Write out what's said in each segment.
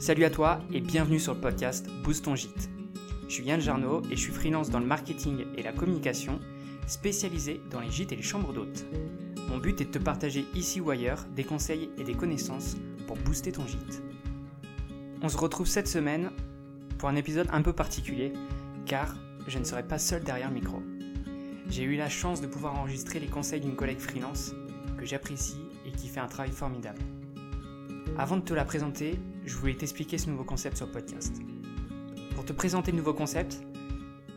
Salut à toi et bienvenue sur le podcast Boost ton gîte. Je suis Yann Jarno et je suis freelance dans le marketing et la communication, spécialisé dans les gîtes et les chambres d'hôtes. Mon but est de te partager ici ou ailleurs des conseils et des connaissances pour booster ton gîte. On se retrouve cette semaine pour un épisode un peu particulier car je ne serai pas seul derrière le micro. J'ai eu la chance de pouvoir enregistrer les conseils d'une collègue freelance que j'apprécie et qui fait un travail formidable. Avant de te la présenter, je voulais t'expliquer ce nouveau concept sur podcast. Pour te présenter le nouveau concept,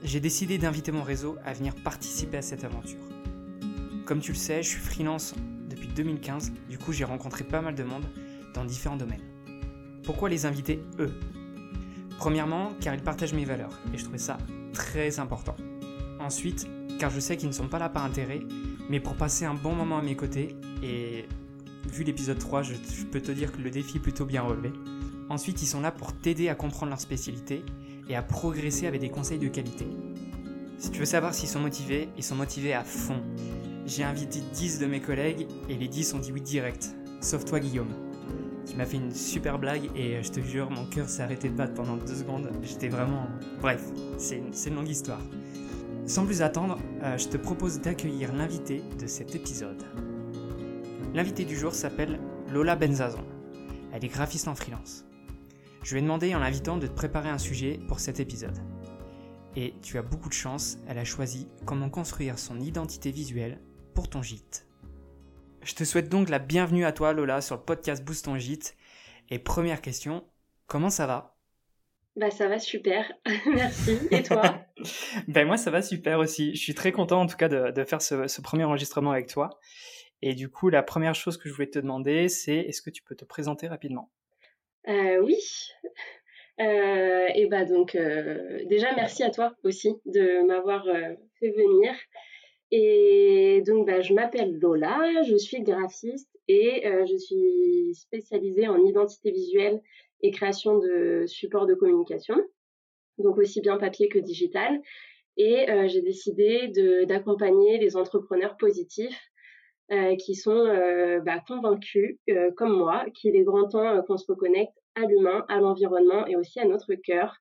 j'ai décidé d'inviter mon réseau à venir participer à cette aventure. Comme tu le sais, je suis freelance depuis 2015, du coup j'ai rencontré pas mal de monde dans différents domaines. Pourquoi les inviter eux? Premièrement, car ils partagent mes valeurs, et je trouvais ça très important. Ensuite, car je sais qu'ils ne sont pas là par intérêt, mais pour passer un bon moment à mes côtés, et vu l'épisode 3, je, peux te dire que le défi est plutôt bien relevé. Ensuite, ils sont là pour t'aider à comprendre leur spécialité et à progresser avec des conseils de qualité. Si tu veux savoir s'ils sont motivés, ils sont motivés à fond. J'ai invité 10 de mes collègues et les 10 ont dit oui direct, sauf toi Guillaume, qui m'a fait une super blague et je te jure, mon cœur s'est arrêté de battre pendant deux secondes. J'étais vraiment... Bref, c'est une, une longue histoire. Sans plus attendre, euh, je te propose d'accueillir l'invité de cet épisode. L'invité du jour s'appelle Lola Benzazon. Elle est graphiste en freelance. Je lui ai demandé en l'invitant de te préparer un sujet pour cet épisode. Et tu as beaucoup de chance, elle a choisi comment construire son identité visuelle pour ton gîte. Je te souhaite donc la bienvenue à toi Lola sur le podcast Boost ton gîte. Et première question, comment ça va? Bah ça va super, merci. Et toi? Ben moi ça va super aussi. Je suis très content en tout cas de, de faire ce, ce, premier enregistrement avec toi. Et du coup la première chose que je voulais te demander c'est est-ce que tu peux te présenter rapidement? Euh, Oui. Euh, et bah donc euh, déjà merci à toi aussi de m'avoir fait venir. Et donc bah, je m'appelle Lola, je suis graphiste et je suis spécialisée en identité visuelle et création de supports de communication, donc aussi bien papier que digital. Et j'ai décidé d'accompagner les entrepreneurs positifs euh, qui sont euh, bah, convaincus, euh, comme moi, qu'il est grand temps qu'on se reconnecte à l'humain, à l'environnement et aussi à notre cœur.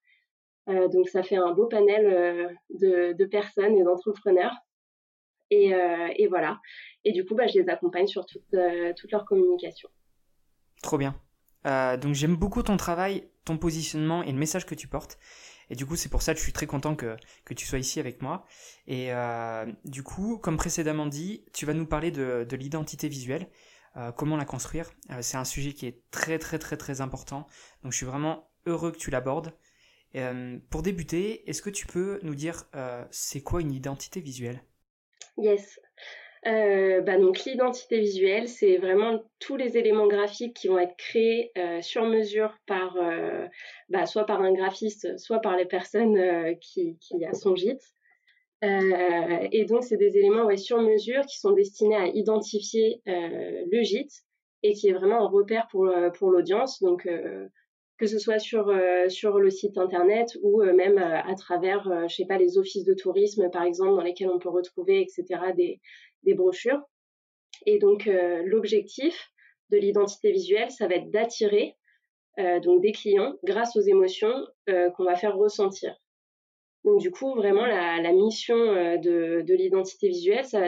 donc ça fait un beau panel de, personnes et d'entrepreneurs. Et, voilà. Et du coup, bah, je les accompagne sur toute, leur communication. Trop bien. Donc j'aime beaucoup ton travail, ton positionnement et le message que tu portes. Et du coup, c'est pour ça que je suis très content que, que tu sois ici avec moi. Et euh, du coup, comme précédemment dit, tu vas nous parler de, de l'identité visuelle, euh, comment la construire. Euh, c'est un sujet qui est très très très très important. Donc je suis vraiment heureux que tu l'abordes. Pour débuter, est-ce que tu peux nous dire c'est quoi une identité visuelle? Yes. Euh, bah donc l'identité visuelle, c'est vraiment tous les éléments graphiques qui vont être créés euh, sur mesure par, euh, bah, soit par un graphiste, soit par les personnes qui, qui a son gîte. Et donc c'est des éléments ouais, sur mesure qui sont destinés à identifier le gîte et qui est vraiment un repère pour, pour l'audience. Donc que ce soit sur sur le site internet ou même à travers, je sais pas, les offices de tourisme par exemple dans lesquels on peut retrouver etc des des brochures. Et donc euh, l'objectif de l'identité visuelle, ça va être d'attirer euh, donc des clients grâce aux émotions euh, qu'on va faire ressentir. Donc du coup, vraiment la, mission de, de l'identité visuelle, ça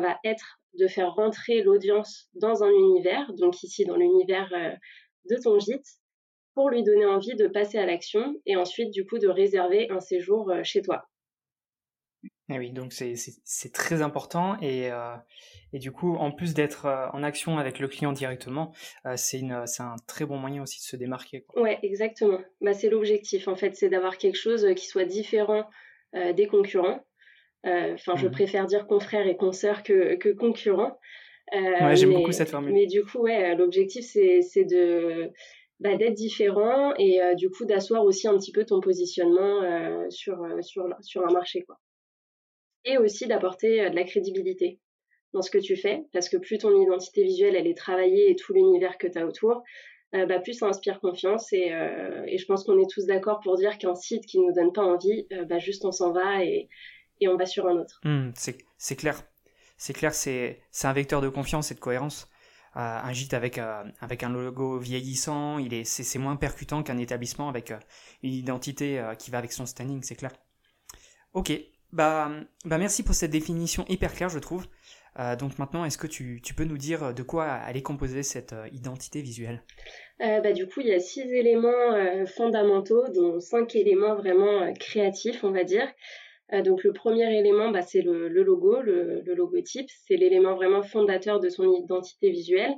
va, être de faire rentrer l'audience dans un univers, donc ici dans l'univers de ton gîte, pour lui donner envie de passer à l'action et ensuite du coup de réserver un séjour chez toi. Et oui, donc c'est très important et, euh, et du coup, en plus d'être euh, en action avec le client directement, euh, c'est un très bon moyen aussi de se démarquer. Quoi. Ouais, exactement. Bah, c'est l'objectif en fait, c'est d'avoir quelque chose qui soit différent euh, des concurrents. Enfin, mmh. je préfère dire confrères et consoeurs que, que concurrents. ouais, j'aime beaucoup cette formule. Mais du coup, ouais, l'objectif c'est de bah, d'être différent et euh, du coup d'asseoir aussi un petit peu ton positionnement euh, sur, sur, sur un marché. Quoi et aussi d'apporter euh, de la crédibilité dans ce que tu fais, parce que plus ton identité visuelle elle est travaillée et tout l'univers que tu as autour, euh, bah, plus ça inspire confiance et, euh, et je pense qu'on est tous d'accord pour dire qu'un site qui nous donne pas envie, bah, juste on s'en va et, et on va sur un autre. Mmh, c'est clair, c'est clair, c'est un vecteur de confiance et de cohérence. un gîte avec, avec un logo vieillissant, il est, c'est, moins percutant qu'un établissement avec une identité qui va avec son standing, c'est clair. Ok, bah, bah merci pour cette définition hyper claire, je trouve. donc maintenant, est-ce que tu, peux nous dire de quoi elle est composée cette identité visuelle? Bah, Du coup, il y a six éléments fondamentaux, dont cinq éléments vraiment créatifs, on va dire. Euh, donc le premier élément, bah, c'est le, logo, le, logotype. C'est l'élément vraiment fondateur de son identité visuelle.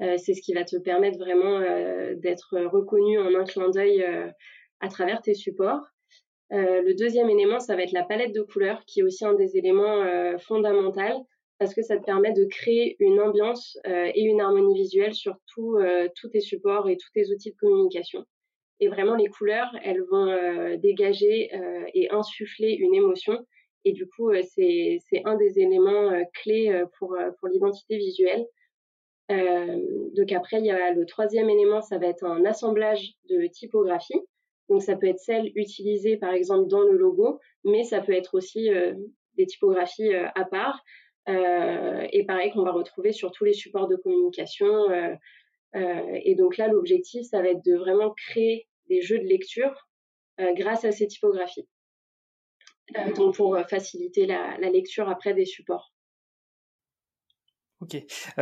Euh, c'est ce qui va te permettre vraiment euh, d'être reconnu en un clin d'œil à travers tes supports. Le deuxième élément, ça va être la palette de couleurs, qui est aussi un des éléments fondamentaux parce que ça te permet de créer une ambiance et une harmonie visuelle sur tous tes supports et tous tes outils de communication. Et vraiment, les couleurs, elles vont euh, dégager euh, et insuffler une émotion. Et du coup, euh, c'est un des éléments clés pour, pour l'identité visuelle. donc après, il y a le troisième élément, ça va être un assemblage de typographie. Donc ça peut être celle utilisée par exemple dans le logo, mais ça peut être aussi des typographies à part. et pareil qu'on va retrouver sur tous les supports de communication. et donc là, l'objectif, ça va être de vraiment créer des jeux de lecture euh, grâce à ces typographies. Euh, donc pour euh, faciliter la, lecture après des supports. Ok.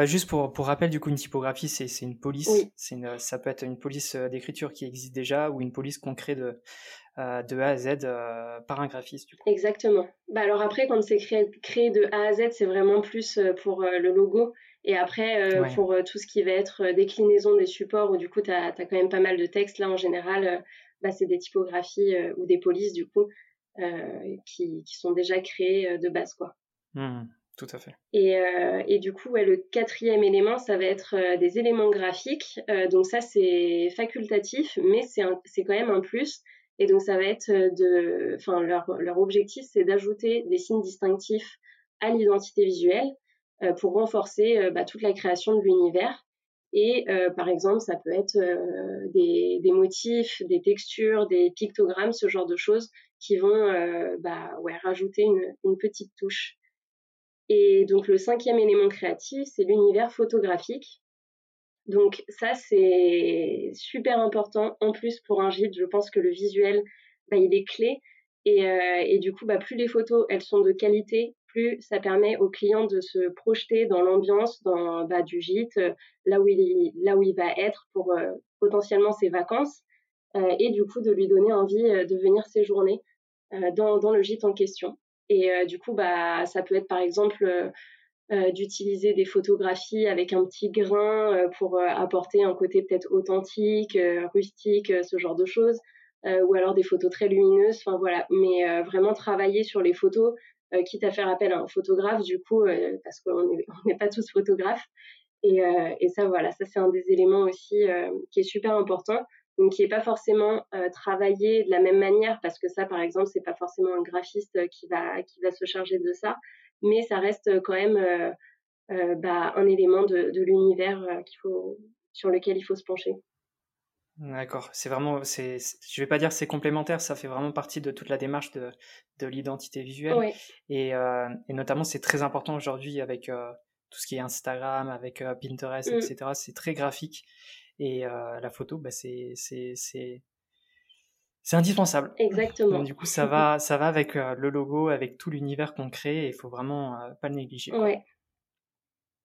juste pour, pour rappel, du coup, une typographie, c'est une police. Une, ça peut être une police d'écriture qui existe déjà ou une police qu'on crée de, de A à Z par un graphiste. Exactement. Bah alors après, quand c'est créé, créé, de A à Z, c'est vraiment plus pour le logo. Et après, euh, pour euh, tout ce qui va être euh, déclinaison des supports, où du coup, tu as, quand même pas mal de textes, là, en général, bah, c'est des typographies ou des polices, du coup, qui, qui, sont déjà créées de base, quoi. Mmh, tout à fait. Et, et du coup, le quatrième élément, ça va être des éléments graphiques. donc ça, c'est facultatif, mais c'est quand même un plus. Et donc ça va être de, enfin leur, leur objectif, c'est d'ajouter des signes distinctifs à l'identité visuelle. Euh, pour renforcer euh, bah, toute la création de l'univers. Et euh, par exemple, ça peut être des, des, motifs, des textures, des pictogrammes, ce genre de choses qui vont bah, ouais, rajouter une, une, petite touche. Et donc le cinquième élément créatif, c'est l'univers photographique. Donc ça, c'est super important. En plus, pour un gîte, je pense que le visuel, bah, il est clé. Et, euh, et, du coup, bah, plus les photos, elles sont de qualité, plus ça permet au client de se projeter dans l'ambiance dans, bah, du gîte, euh, là où, il, là où il va être pour euh, potentiellement ses vacances, euh, et du coup de lui donner envie de venir séjourner dans, dans, le gîte en question. Et du coup, bah, ça peut être par exemple d'utiliser des photographies avec un petit grain pour apporter un côté peut-être authentique, rustique, ce genre de choses. ou alors des photos très lumineuses, enfin voilà, mais vraiment travailler sur les photos euh, quitte à faire appel à un photographe, du coup, euh, parce qu'on n'est pas tous photographes. Et, euh, et, ça, voilà, ça c'est un des éléments aussi qui est super important. Donc, qui n'est pas forcément travaillé de la même manière, parce que ça, par exemple, c'est pas forcément un graphiste qui va, qui va se charger de ça, mais ça reste quand même bah, un élément de, de l'univers qu'il faut, sur lequel il faut se pencher. D'accord, c'est vraiment, c'est, je vais pas dire c'est complémentaire, ça fait vraiment partie de toute la démarche de, de l'identité visuelle. Et, euh, et, notamment, c'est très important aujourd'hui avec euh, tout ce qui est Instagram, avec euh, Pinterest, mm. etc. C'est très graphique. Et la photo, bah, c'est, c'est, c'est, c'est indispensable. Exactement. Donc, du coup, ça va, ça va avec le logo, avec tout l'univers qu'on crée, et il faut vraiment pas le négliger. Ouais.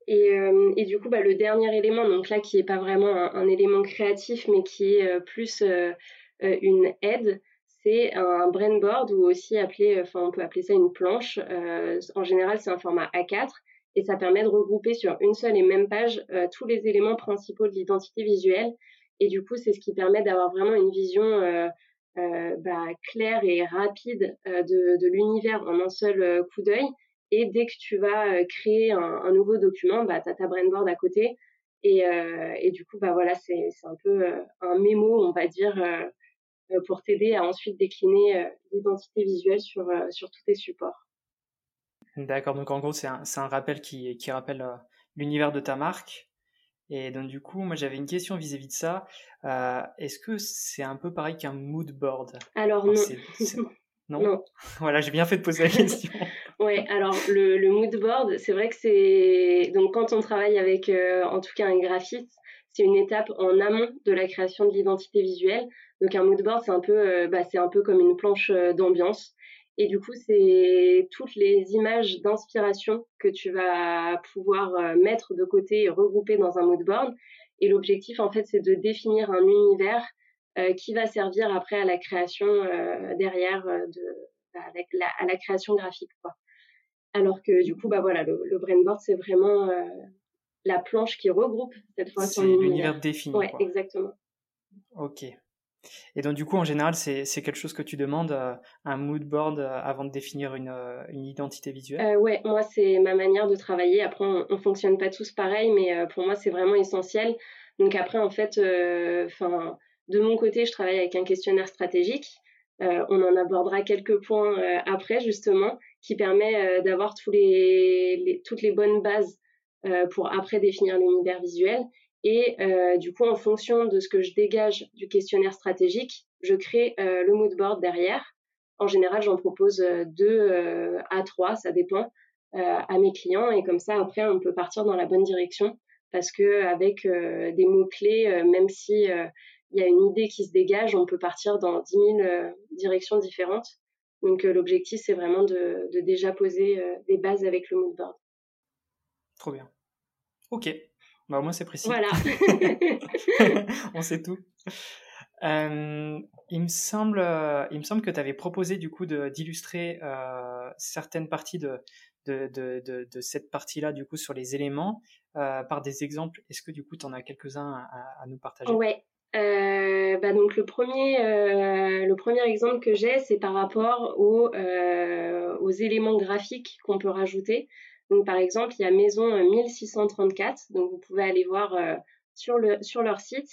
Et, euh, et, du coup, bah, le dernier élément, donc là, qui n'est pas vraiment un, élément créatif, mais qui est euh, plus euh, une aide, c'est un brainboard ou aussi appelé, enfin, on peut appeler ça une planche. en général, c'est un format A4 et ça permet de regrouper sur une seule et même page tous les éléments principaux de l'identité visuelle. Et du coup, c'est ce qui permet d'avoir vraiment une vision bah, claire et rapide de, de l'univers en un seul coup d'œil et dès que tu vas euh, créer un, nouveau document, bah, tu as ta brainboard à côté. Et, euh, du coup, bah, voilà, c'est un peu euh, un mémo, on va dire, pour t'aider à ensuite décliner l'identité visuelle sur, sur tous tes supports. D'accord, donc en gros, c'est un, un, rappel qui, qui rappelle l'univers de ta marque. Et donc du coup, moi j'avais une question vis-à-vis de ça. Est-ce que c'est un peu pareil qu'un mood board? Alors non. non. voilà, j'ai bien fait de poser la question. Ouais, alors le, le mood board, c'est vrai que c'est donc quand on travaille avec en tout cas un graphiste, c'est une étape en amont de la création de l'identité visuelle. Donc un mood board, c'est un peu, bah, c'est un peu comme une planche d'ambiance. Et du coup, c'est toutes les images d'inspiration que tu vas pouvoir euh, mettre de côté et regrouper dans un mood board. Et l'objectif, en fait, c'est de définir un univers euh, qui va servir après à la création euh, derrière de, bah, la, à la création graphique. Quoi. Alors que du coup, bah voilà, le, le brainboard, c'est vraiment la planche qui regroupe cette fois son univers. l'univers défini. Ouais, exactement. Ok. Et donc, du coup, en général, c'est quelque chose que tu demandes, euh, un mood board, euh, avant de définir une, euh, une identité visuelle? Ouais, moi, c'est ma manière de travailler. Après, on ne fonctionne pas tous pareil, mais pour moi, c'est vraiment essentiel. Donc, après, en fait, de mon côté, je travaille avec un questionnaire stratégique. on en abordera quelques points après, justement, qui permet d'avoir les, toutes les bonnes bases pour après définir l'univers visuel. Et euh, du coup, en fonction de ce que je dégage du questionnaire stratégique, je crée euh, le mood board derrière. En général, j'en propose euh, deux à trois, ça dépend, à mes clients. Et comme ça, après, on peut partir dans la bonne direction. Parce que avec des mots-clés, même si il y a une idée qui se dégage, on peut partir dans 10 000 directions différentes. Donc l'objectif, c'est vraiment de, de, déjà poser des bases avec le mood board. Trop bien. Ok. Bah, au moins, c'est précis. Voilà. On sait tout. Euh, il, me semble, euh, il me semble que tu avais proposé du coup d'illustrer euh, certaines parties de, de, de, de, cette partie-là du coup sur les éléments par des exemples. Est-ce que du coup tu en as quelques-uns à, à, nous partager? Ouais. bah donc le premier, le premier exemple que j'ai, c'est par rapport aux, aux éléments graphiques qu'on peut rajouter. Donc, par exemple, il y a Maison 1634. Euh, donc, vous pouvez aller voir euh, sur, le, sur leur site.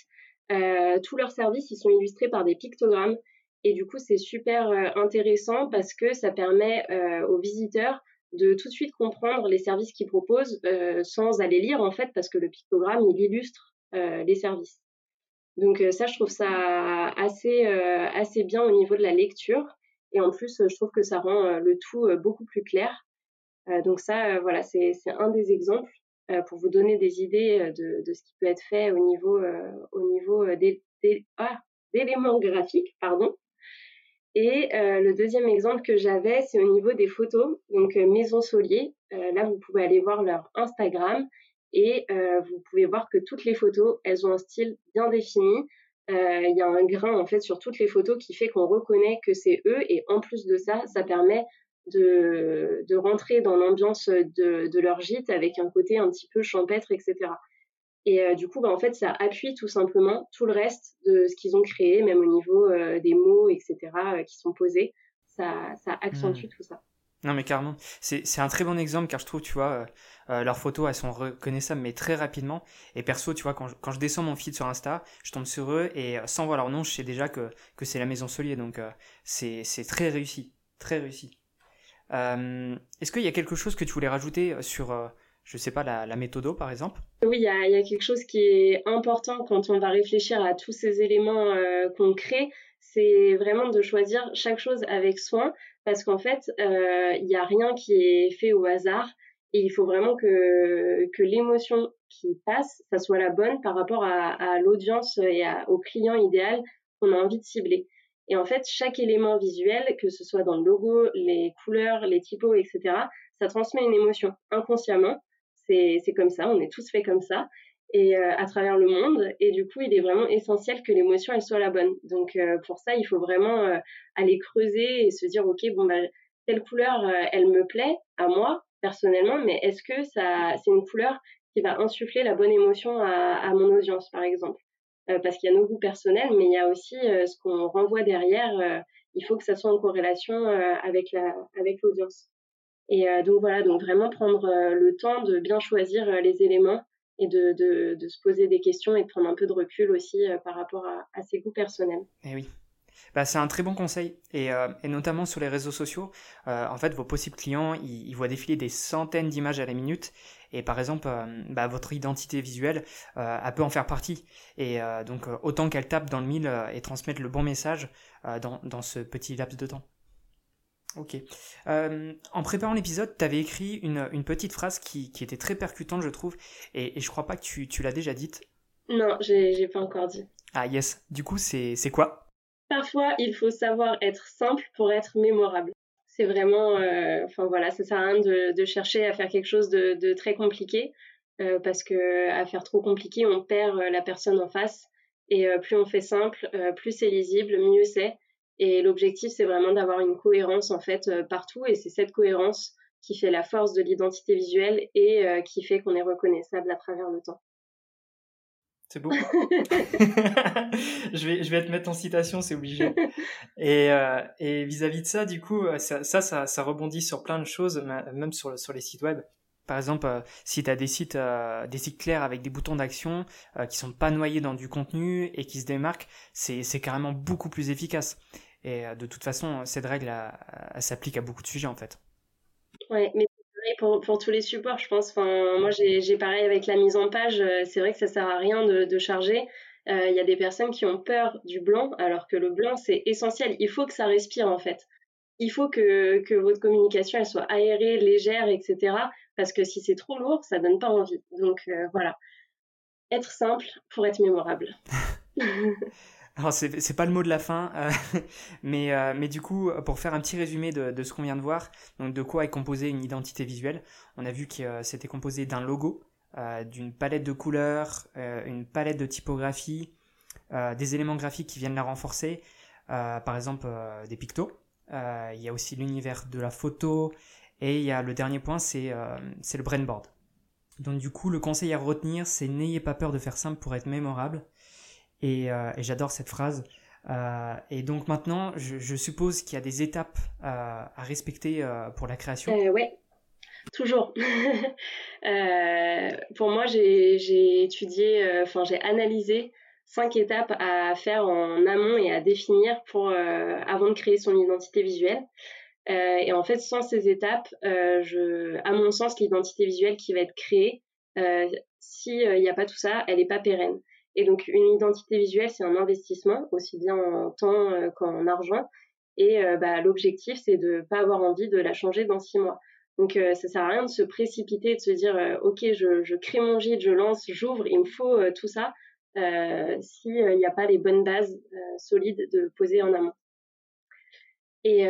Euh, tous leurs services, ils sont illustrés par des pictogrammes. Et du coup, c'est super intéressant parce que ça permet aux visiteurs de tout de suite comprendre les services qu'ils proposent sans aller lire, en fait, parce que le pictogramme, il illustre les services. Donc ça, je trouve ça assez, assez bien au niveau de la lecture. Et en plus, je trouve que ça rend le tout beaucoup plus clair. Euh, donc ça, euh, voilà, c'est un des exemples euh, pour vous donner des idées de, de, ce qui peut être fait au niveau, au niveau ah, d'éléments graphiques, pardon. Et le deuxième exemple que j'avais, c'est au niveau des photos. Donc Maison Solier, là vous pouvez aller voir leur Instagram et vous pouvez voir que toutes les photos, elles ont un style bien défini. Il y a un grain en fait sur toutes les photos qui fait qu'on reconnaît que c'est eux et en plus de ça, ça permet de, de rentrer dans l'ambiance de, de, leur gîte avec un côté un petit peu champêtre, etc. Et euh, du coup, bah, en fait, ça appuie tout simplement tout le reste de ce qu'ils ont créé, même au niveau euh, des mots, etc., euh, qui sont posés. Ça, ça accentue hmm. tout ça. Non, mais carrément. C'est un très bon exemple car je trouve, tu vois, leurs photos, elles sont reconnaissables, mais très rapidement. Et perso, tu vois, quand je, quand je descends mon feed sur Insta, je tombe sur eux et sans voir leur nom, je sais déjà que, que c'est la maison Solier. Donc, c'est très réussi. Très réussi. Euh, est-ce qu'il y a quelque chose que tu voulais rajouter euh, sur, euh, je sais pas, la, la méthodo par exemple? Oui, il y, a, quelque chose qui est important quand on va réfléchir à tous ces éléments euh, qu'on crée, c'est vraiment de choisir chaque chose avec soin parce qu'en fait, il n'y a rien qui est fait au hasard et il faut vraiment que, l'émotion qui passe, ça soit la bonne par rapport à, l'audience et au client idéal qu'on a envie de cibler. Et en fait, chaque élément visuel, que ce soit dans le logo, les couleurs, les typos, etc., ça transmet une émotion inconsciemment. C'est comme ça, on est tous faits comme ça, et euh, à travers le monde. Et du coup, il est vraiment essentiel que l'émotion, elle soit la bonne. Donc euh, pour ça, il faut vraiment euh, aller creuser et se dire, ok, bon, bah, telle couleur, elle me plaît à moi personnellement, mais est-ce que ça, c'est une couleur qui va insuffler la bonne émotion à, à mon audience, par exemple? euh, parce qu'il y a nos goûts personnels, mais il y a aussi euh, ce qu'on renvoie derrière. Euh, il faut que ça soit en corrélation avec la avec l'audience. Et donc voilà, donc vraiment prendre le temps de bien choisir les éléments et de, de, de, se poser des questions et de prendre un peu de recul aussi par rapport à, à, ses goûts personnels. Et eh oui. Bah, c'est un très bon conseil et, euh, et notamment sur les réseaux sociaux. Euh, en fait, vos possibles clients, ils, ils, voient défiler des centaines d'images à la minute et par exemple, euh, bah, votre identité visuelle, elle peut en faire partie. Et donc, autant qu'elle tape dans le mille et transmette le bon message dans, dans ce petit laps de temps. Ok. Euh, en préparant l'épisode, tu avais écrit une, une, petite phrase qui, qui, était très percutante, je trouve, et, et je crois pas que tu, tu l'as déjà dite. Non, j'ai pas encore dit. Ah yes. Du coup, c'est quoi? Parfois, il faut savoir être simple pour être mémorable. C'est vraiment, euh, enfin voilà, ça sert à rien de, de, chercher à faire quelque chose de, de très compliqué, euh, parce que à faire trop compliqué, on perd la personne en face. Et plus on fait simple, plus c'est lisible, mieux c'est. Et l'objectif, c'est vraiment d'avoir une cohérence en fait euh, partout. Et c'est cette cohérence qui fait la force de l'identité visuelle et euh, qui fait qu'on est reconnaissable à travers le temps. C'est beau. je, vais, je vais te mettre en citation, c'est obligé. Et, euh, et vis-à-vis de ça, du coup, ça, ça, ça, rebondit sur plein de choses, même sur, sur les sites web. Par exemple, si tu as des sites, des sites clairs avec des boutons d'action qui sont pas noyés dans du contenu et qui se démarquent, c'est carrément beaucoup plus efficace. Et euh, de toute façon, cette règle, s'applique à beaucoup de sujets en fait. Ouais, mais pour, pour tous les supports, je pense. Enfin, moi, j'ai pareil avec la mise en page. Euh, c'est vrai que ça sert à rien de, de charger. Euh, il y a des personnes qui ont peur du blanc, alors que le blanc, c'est essentiel. Il faut que ça respire en fait. Il faut que, que votre communication elle soit aérée, légère, etc. Parce que si c'est trop lourd, ça donne pas envie. Donc voilà, être simple pour être mémorable. Alors c'est pas le mot de la fin, euh, mais, euh, mais du coup, pour faire un petit résumé de, ce qu'on vient de voir, donc de quoi est composée une identité visuelle, on a vu que euh, c'était composé d'un logo, d'une palette de couleurs, une palette de typographie, des éléments graphiques qui viennent la renforcer, par exemple des pictos. Il y a aussi l'univers de la photo, et il y a le dernier point, c'est le brainboard. Donc du coup, le conseil à retenir, c'est n'ayez pas peur de faire simple pour être mémorable. Euh, et, j'adore cette phrase. Euh, et donc maintenant, je, suppose qu'il y a des étapes euh, à respecter pour la création. oui, toujours. pour moi, j'ai étudié, enfin j'ai analysé cinq étapes à faire en amont et à définir pour avant de créer son identité visuelle. et en fait, sans ces étapes, à mon sens, l'identité visuelle qui va être créée, s'il n'y a pas tout ça, elle n'est pas pérenne. Et donc, une identité visuelle, c'est un investissement, aussi bien en temps euh, qu'en argent. Et euh, bah, l'objectif, c'est de ne pas avoir envie de la changer dans six mois. Donc, euh, ça sert à rien de se précipiter, de se dire, OK, je, je, crée mon gîte, je lance, j'ouvre, il me faut tout ça, s'il n'y a pas les bonnes bases solides de poser en amont. Et,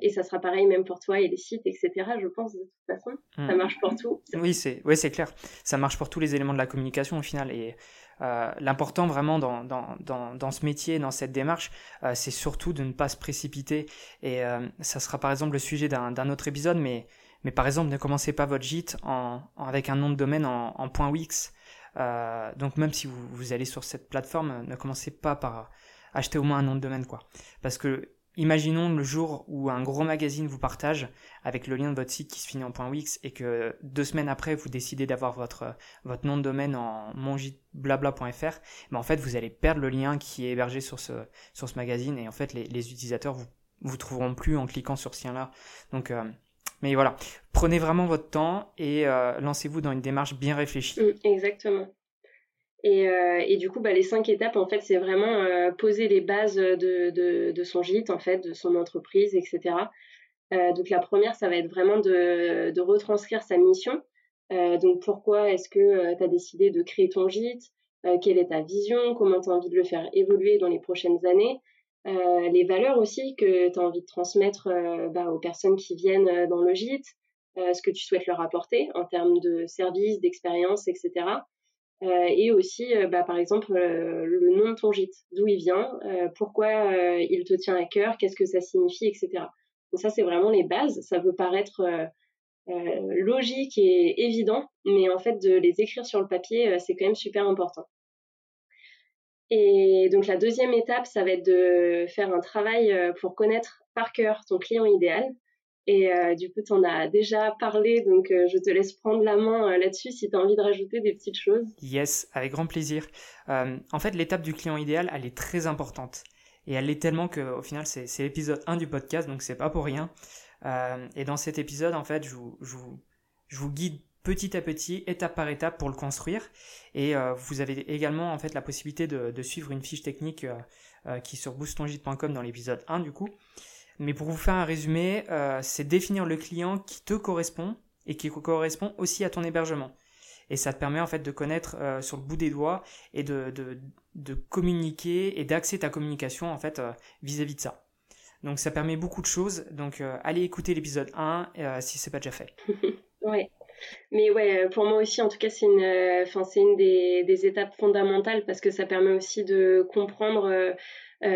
et, ça sera pareil même pour toi et les sites, etc. Je pense de toute façon, ça hmm. marche pour tout. Oui, c'est ouais, c'est clair. Ça marche pour tous les éléments de la communication au final. Et euh, l'important vraiment dans, dans, dans, ce métier, dans cette démarche, euh, c'est surtout de ne pas se précipiter. Et euh, ça sera par exemple le sujet d'un autre épisode, mais, mais par exemple, ne commencez pas votre gîte en, avec un nom de domaine en, en .wix. donc même si vous, vous allez sur cette plateforme, ne commencez pas par acheter au moins un nom de domaine, quoi. Parce que Imaginons le jour où un gros magazine vous partage avec le lien de votre site qui se finit en .wix et que deux semaines après vous décidez d'avoir votre votre nom de domaine en monjitblabla.fr, mais en fait vous allez perdre le lien qui est hébergé sur ce sur ce magazine et en fait les, utilisateurs vous vous trouveront plus en cliquant sur ce lien-là. Donc euh, mais voilà, prenez vraiment votre temps et euh, lancez-vous dans une démarche bien réfléchie. Mm, exactement. Et, euh, et, du coup, bah, les cinq étapes, en fait, c'est vraiment euh, poser les bases de, son gîte, en fait, de son entreprise, etc. Euh, donc la première, ça va être vraiment de, retranscrire sa mission. Donc pourquoi est-ce que tu as décidé de créer ton gîte? Quelle est ta vision? Comment tu as envie de le faire évoluer dans les prochaines années? Les valeurs aussi que tu as envie de transmettre bah, aux personnes qui viennent dans le gîte, ce que tu souhaites leur apporter en termes de services, d'expérience, etc. Euh, et aussi, euh, bah, par exemple, euh, le nom de ton gîte, d'où il vient, pourquoi il te tient à cœur, qu'est-ce que ça signifie, etc. Donc ça, c'est vraiment les bases. Ça peut paraître logique et évident, mais en fait, de les écrire sur le papier, c'est quand même super important. Et donc la deuxième étape, ça va être de faire un travail pour connaître par cœur ton client idéal. Et euh, du coup, tu en as déjà parlé, donc euh, je te laisse prendre la main euh, là-dessus si tu as envie de rajouter des petites choses. Yes, avec grand plaisir. en fait, l'étape du client idéal, elle est très importante. Et elle l'est tellement qu'au final, c'est l'épisode 1 du podcast, donc c'est pas pour rien. et dans cet épisode, en fait, je vous, guide petit à petit, étape par étape pour le construire. Et vous avez également en fait la possibilité de, de suivre une fiche technique qui est sur boostongit.com dans l'épisode 1 du coup. Mais pour vous faire un résumé, c'est définir le client qui te correspond et qui correspond aussi à ton hébergement. Et ça te permet en fait de connaître sur le bout des doigts et de, de, de communiquer et d'axer ta communication en fait vis-à-vis de ça. Donc ça permet beaucoup de choses. Donc allez écouter l'épisode 1 si c'est pas déjà fait. ouais. Mais ouais, euh, pour moi aussi, en tout cas, c'est une, euh, une des, des, étapes fondamentales parce que ça permet aussi de comprendre, euh,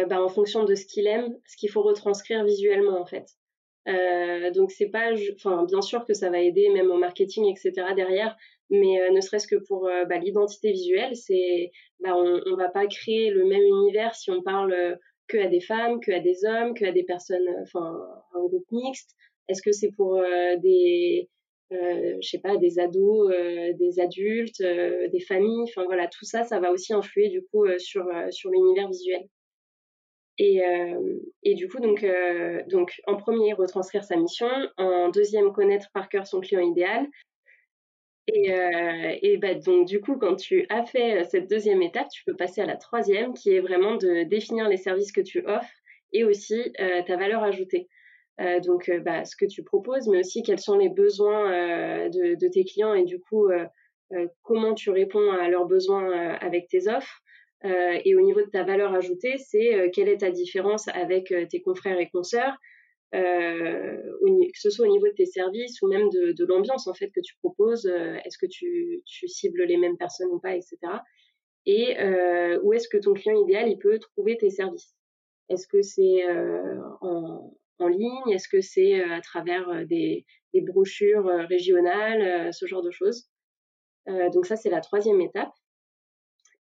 bah, en fonction de ce qu'il aime, ce qu'il faut retranscrire visuellement, en fait. Euh, donc c'est pas, enfin, bien sûr que ça va aider même au marketing, etc. derrière, mais ne serait-ce que pour bah, l'identité visuelle, c'est, bah, on, on va pas créer le même univers si on parle que à des femmes, que à des hommes, que à des personnes, enfin, un groupe mixte. Est-ce que c'est pour des euh, je sais pas, des ados, euh, des adultes, euh, des familles. Enfin voilà, tout ça, ça va aussi influer du coup sur sur l'univers visuel. Et, et du coup, donc, donc, en premier, retranscrire sa mission. En deuxième, connaître par cœur son client idéal. Et, et bah, donc, du coup, quand tu as fait cette deuxième étape, tu peux passer à la troisième, qui est vraiment de définir les services que tu offres et aussi ta valeur ajoutée. Euh, donc, euh, bah, ce que tu proposes, mais aussi quels sont les besoins euh, de, tes clients et du coup, comment tu réponds à leurs besoins avec tes offres. Et au niveau de ta valeur ajoutée, c'est quelle est ta différence avec tes confrères et consoeurs, que ce soit au niveau de tes services ou même de, l'ambiance en fait que tu proposes. est-ce que tu, cibles les mêmes personnes ou pas, etc. Et où est-ce que ton client idéal il peut trouver tes services? Est-ce que c'est en, ligne? Est-ce que c'est euh, à travers euh, des, brochures euh, régionales, ce genre de choses? Donc ça, c'est la troisième étape.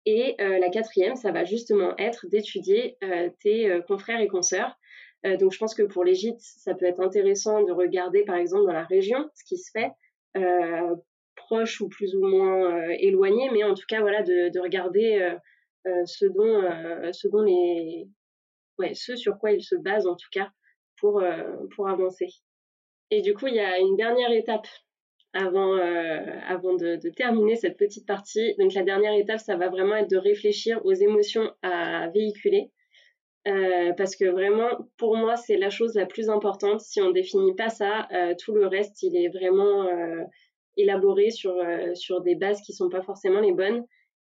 Et la quatrième, ça va justement être d'étudier tes confrères et consoeurs. donc je pense que pour gîtes, ça peut être intéressant de regarder par exemple dans la région ce qui se fait, proche ou plus ou moins éloigné, mais en tout cas voilà de, regarder ce dont, ce dont les, ouais, ce sur quoi ils se basent en tout cas pour, euh, pour avancer. Et du coup, il y a une dernière étape avant, euh, avant de, terminer cette petite partie. Donc la dernière étape, ça va vraiment être de réfléchir aux émotions à véhiculer. Euh, parce que vraiment, pour moi, c'est la chose la plus importante. Si on définit pas ça, tout le reste, il est vraiment élaboré sur, sur des bases qui sont pas forcément les bonnes.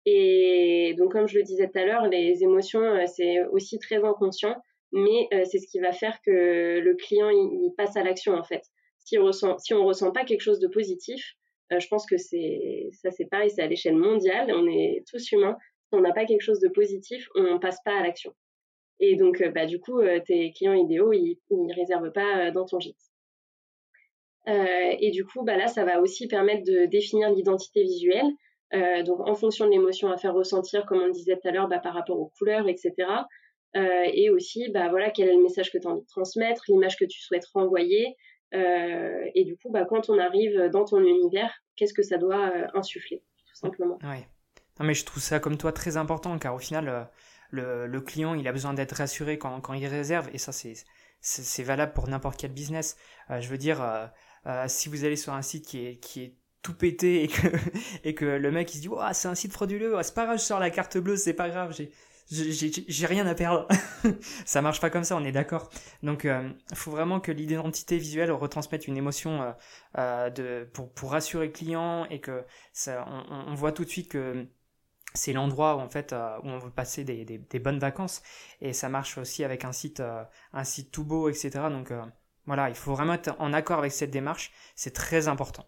Et donc, comme je le disais tout à l'heure, les émotions, c'est aussi très inconscient mais euh, c'est ce qui va faire que le client il, passe à l'action en fait. Si on ressent, ressent pas quelque chose de positif, euh, je pense que c'est ça c'est pareil, c'est à l'échelle mondiale, on est tous humains. Si on n'a pas quelque chose de positif, on passe pas à l'action. Et donc euh, bah du coup tes clients idéaux ils, ils réservent pas dans ton gîte. et du coup bah là ça va aussi permettre de définir l'identité visuelle. donc en fonction de l'émotion à faire ressentir, comme on disait tout à l'heure, bah, par rapport aux couleurs, etc. Euh, et aussi bah voilà quel est le message que tu as envie de transmettre, l'image que tu souhaites renvoyer euh, et du coup bah quand on arrive dans ton univers, qu'est-ce que ça doit euh, insuffler tout simplement? Ouais. Non mais je trouve ça comme toi très important car au final le, le client il a besoin d'être rassuré quand, il réserve et ça c'est valable pour n'importe quel business. je veux dire, si vous allez sur un site qui est, tout pété et que, le mec il se dit oh, c'est un site frauduleux, c'est pas grave, je sors la carte bleue, c'est pas grave, j'ai rien à perdre. ça marche pas comme ça, on est d'accord. Donc, il euh, faut vraiment que l'identité visuelle retransmette une émotion euh, euh, de, pour, pour rassurer le client et que ça, on, voit tout de suite que c'est l'endroit où en fait où on veut passer des, des, bonnes vacances. Et ça marche aussi avec un site un site tout beau etc donc voilà il faut vraiment être en accord avec cette démarche. C'est très important.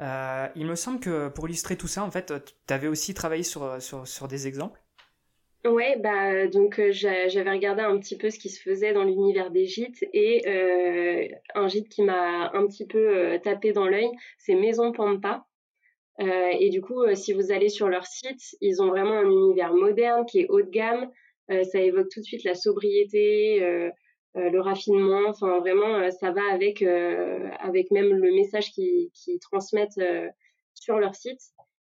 Il me semble que pour illustrer tout ça en fait tu avais aussi travaillé sur, sur des exemples Ouais, bah donc euh, j'avais regardé un petit peu ce qui se faisait dans l'univers des gîtes et euh, un gîte qui m'a un petit peu euh, tapé dans l'œil, c'est Maison Pampa. et du coup, si vous allez sur leur site, ils ont vraiment un univers moderne qui est haut de gamme. ça évoque tout de suite la sobriété, le raffinement. Enfin, vraiment, ça va avec avec même le message qu'ils qui transmettent sur leur site.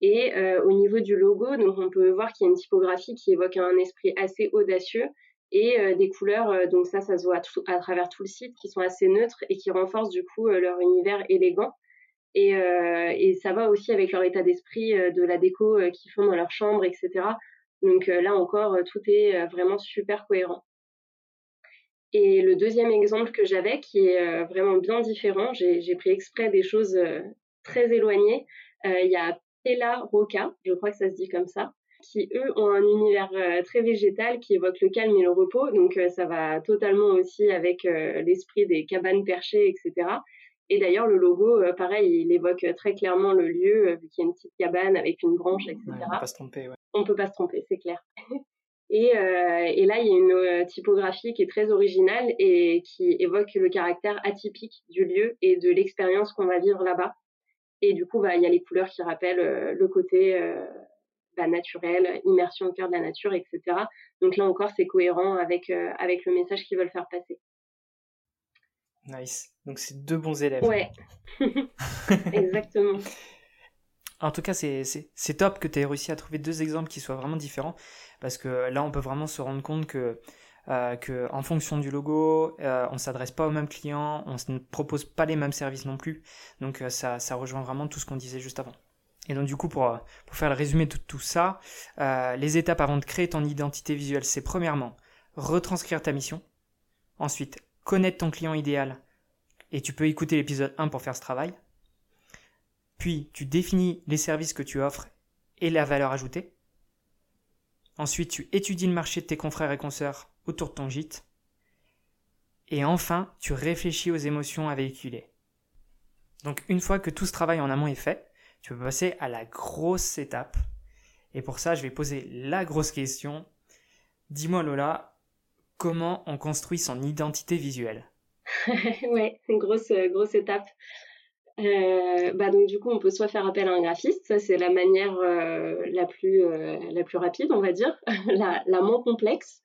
Et euh, au niveau du logo, donc on peut voir qu'il y a une typographie qui évoque un esprit assez audacieux et euh, des couleurs, euh, donc ça, ça se voit à, travers tout le site, qui sont assez neutres et qui renforcent du coup leur univers élégant. Et, ça va aussi avec leur état d'esprit de la déco qu'ils font dans leur chambre, etc. Donc là encore, tout est vraiment super cohérent. Et le deuxième exemple que j'avais, qui est vraiment bien différent, j'ai pris exprès des choses très éloignées. Il y a Pella Roca, je crois que ça se dit comme ça, qui eux ont un univers très végétal qui évoque le calme et le repos. Donc ça va totalement aussi avec l'esprit des cabanes perchées, etc. Et d'ailleurs, le logo, pareil, il évoque très clairement le lieu, vu qu'il y a une petite cabane avec une branche, etc. on peut pas se tromper, ouais. On peut pas se tromper, c'est clair. Et, euh, et, là, il y a une euh, typographie qui est très originale et qui évoque le caractère atypique du lieu et de l'expérience qu'on va vivre là-bas. Et du coup, bah, il y a les couleurs qui rappellent euh, le côté bah, naturel, immersion au cœur de la nature, etc. Donc là encore, c'est cohérent avec, avec le message qu'ils veulent faire passer. Nice. Donc c'est deux bons élèves. Ouais. Exactement. En tout cas, c'est top que tu aies réussi à trouver deux exemples qui soient vraiment différents, parce que là, on peut vraiment se rendre compte que, euh, que en fonction du logo, euh, on s'adresse pas aux mêmes clients, on ne propose pas les mêmes services non plus, donc euh, ça, ça rejoint vraiment tout ce qu'on disait juste avant. Et donc du coup, pour, pour faire le résumé de tout ça, euh, les étapes avant de créer ton identité visuelle, c'est premièrement retranscrire ta mission, ensuite connaître ton client idéal, et tu peux écouter l'épisode 1 pour faire ce travail, puis, tu définis les services que tu offres et la valeur ajoutée. Ensuite, tu étudies le marché de tes confrères et consoeurs autour de ton gîte. Et enfin, tu réfléchis aux émotions à véhiculer. Donc, une fois que tout ce travail en amont est fait, tu peux passer à la grosse étape. Et pour ça, je vais poser la grosse question. Dis-moi Lola, comment on construit son identité visuelle? Ouais, grosse, grosse étape. Euh, bah donc du coup on peut soit faire appel à un graphiste, ça c'est la manière euh, la plus euh, la plus rapide on va dire, la, la moins complexe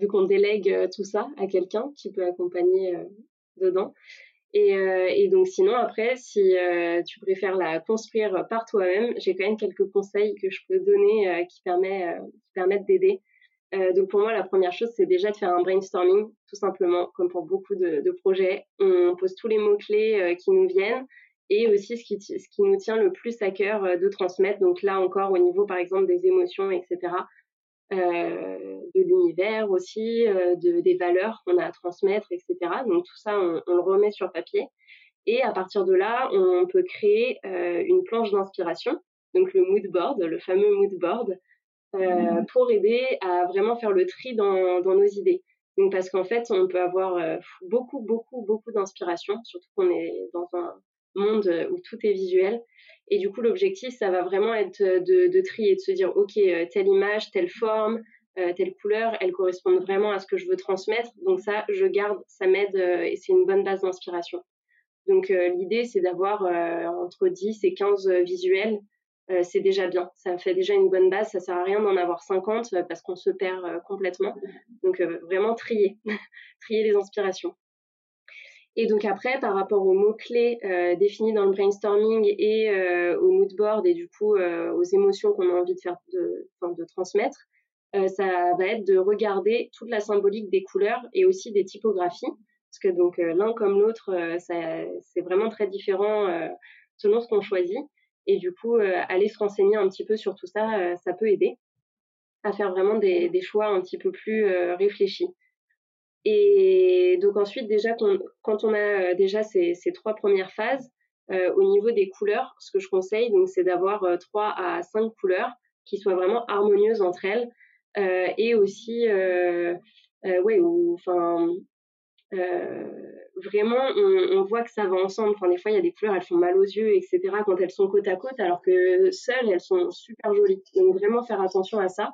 vu qu'on délègue tout ça à quelqu'un qui peut accompagner dedans. Et, et, donc sinon après si tu préfères la construire par toi-même, j'ai quand même quelques conseils que je peux donner qui permet qui permettent d'aider. donc pour moi la première chose c'est déjà de faire un brainstorming tout simplement comme pour beaucoup de, de projets. On pose tous les mots clés qui nous viennent et aussi ce qui, ce qui nous tient le plus à cœur euh, de transmettre. Donc là encore au niveau par exemple des émotions, etc. Euh, de l'univers aussi, euh, de, des valeurs qu'on a à transmettre, etc. Donc tout ça, on, on, le remet sur papier. Et à partir de là, on peut créer euh, une planche d'inspiration, donc le mood board, le fameux mood board, euh, mmh. pour aider à vraiment faire le tri dans, dans nos idées. Donc parce qu'en fait, on peut avoir beaucoup, beaucoup, beaucoup d'inspiration, surtout qu'on est dans un monde euh, où tout est visuel. Et du coup, l'objectif, ça va vraiment être de, de trier, de se dire, OK, euh, telle image, telle forme, euh, telle couleur, elle correspond vraiment à ce que je veux transmettre. Donc ça, je garde, ça m'aide et c'est une bonne base d'inspiration. Donc l'idée, c'est d'avoir entre 10 et 15 visuels. c'est déjà bien. Ça fait déjà une bonne base. Ça sert à rien d'en avoir 50 parce qu'on se perd complètement. Donc vraiment trier, trier les inspirations. Et donc après, par rapport aux mots-clés euh, définis dans le brainstorming et euh, au mood board et du coup euh, aux émotions qu'on a envie de faire de, transmettre, euh, ça va être de regarder toute la symbolique des couleurs et aussi des typographies. Parce que donc l'un comme l'autre, c'est vraiment très différent selon ce qu'on choisit. Et du coup, aller se renseigner un petit peu sur tout ça, ça peut aider à faire vraiment des choix un petit peu plus réfléchis. Et donc ensuite, déjà, quand on a euh, déjà ces, trois premières phases, euh, au niveau des couleurs, ce que je conseille, donc, c'est d'avoir euh, trois à cinq couleurs qui soient vraiment harmonieuses entre elles, et aussi, euh, ouais, enfin, vraiment, on, on, voit que ça va ensemble. Enfin, des fois, il y a des couleurs, elles font mal aux yeux, etc. Quand elles sont côte à côte, alors que seules, elles sont super jolies. Donc vraiment faire attention à ça.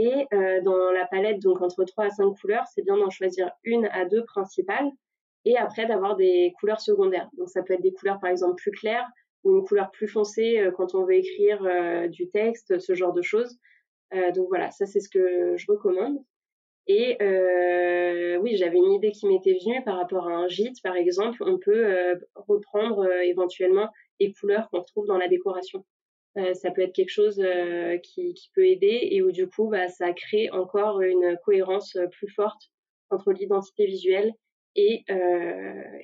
Et euh, dans la palette, donc entre 3 à 5 couleurs, c'est bien d'en choisir une à deux principales et après d'avoir des couleurs secondaires. Donc ça peut être des couleurs par exemple plus claires ou une couleur plus foncée euh, quand on veut écrire euh, du texte, ce genre de choses. Donc voilà, ça c'est ce que je recommande. Et oui, j'avais une idée qui m'était venue par rapport à un gîte, par exemple. On peut reprendre éventuellement les couleurs qu'on retrouve dans la décoration. Euh, ça peut être quelque chose euh, qui, peut aider et où du coup bah, ça crée encore une cohérence euh, plus forte entre l'identité visuelle et,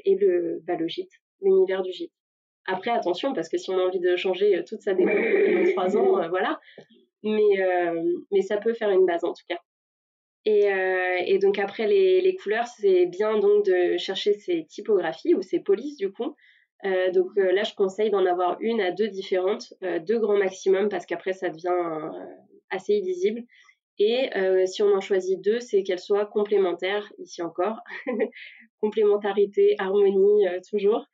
et le, bah, le gîte, l'univers du gîte. Après attention parce que si on a envie de changer toute sa déco dans trois ans, voilà. Mais, mais ça peut faire une base en tout cas. Et, et donc après les, les couleurs, c'est bien donc de chercher ces typographies ou ces polices du coup. Donc là, je conseille d'en avoir une à deux différentes, deux grands maximum parce qu'après ça devient assez illisible. Et si on en choisit deux, c'est qu'elles soient complémentaires, ici encore, complémentarité, harmonie, toujours.